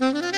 Mm-hmm.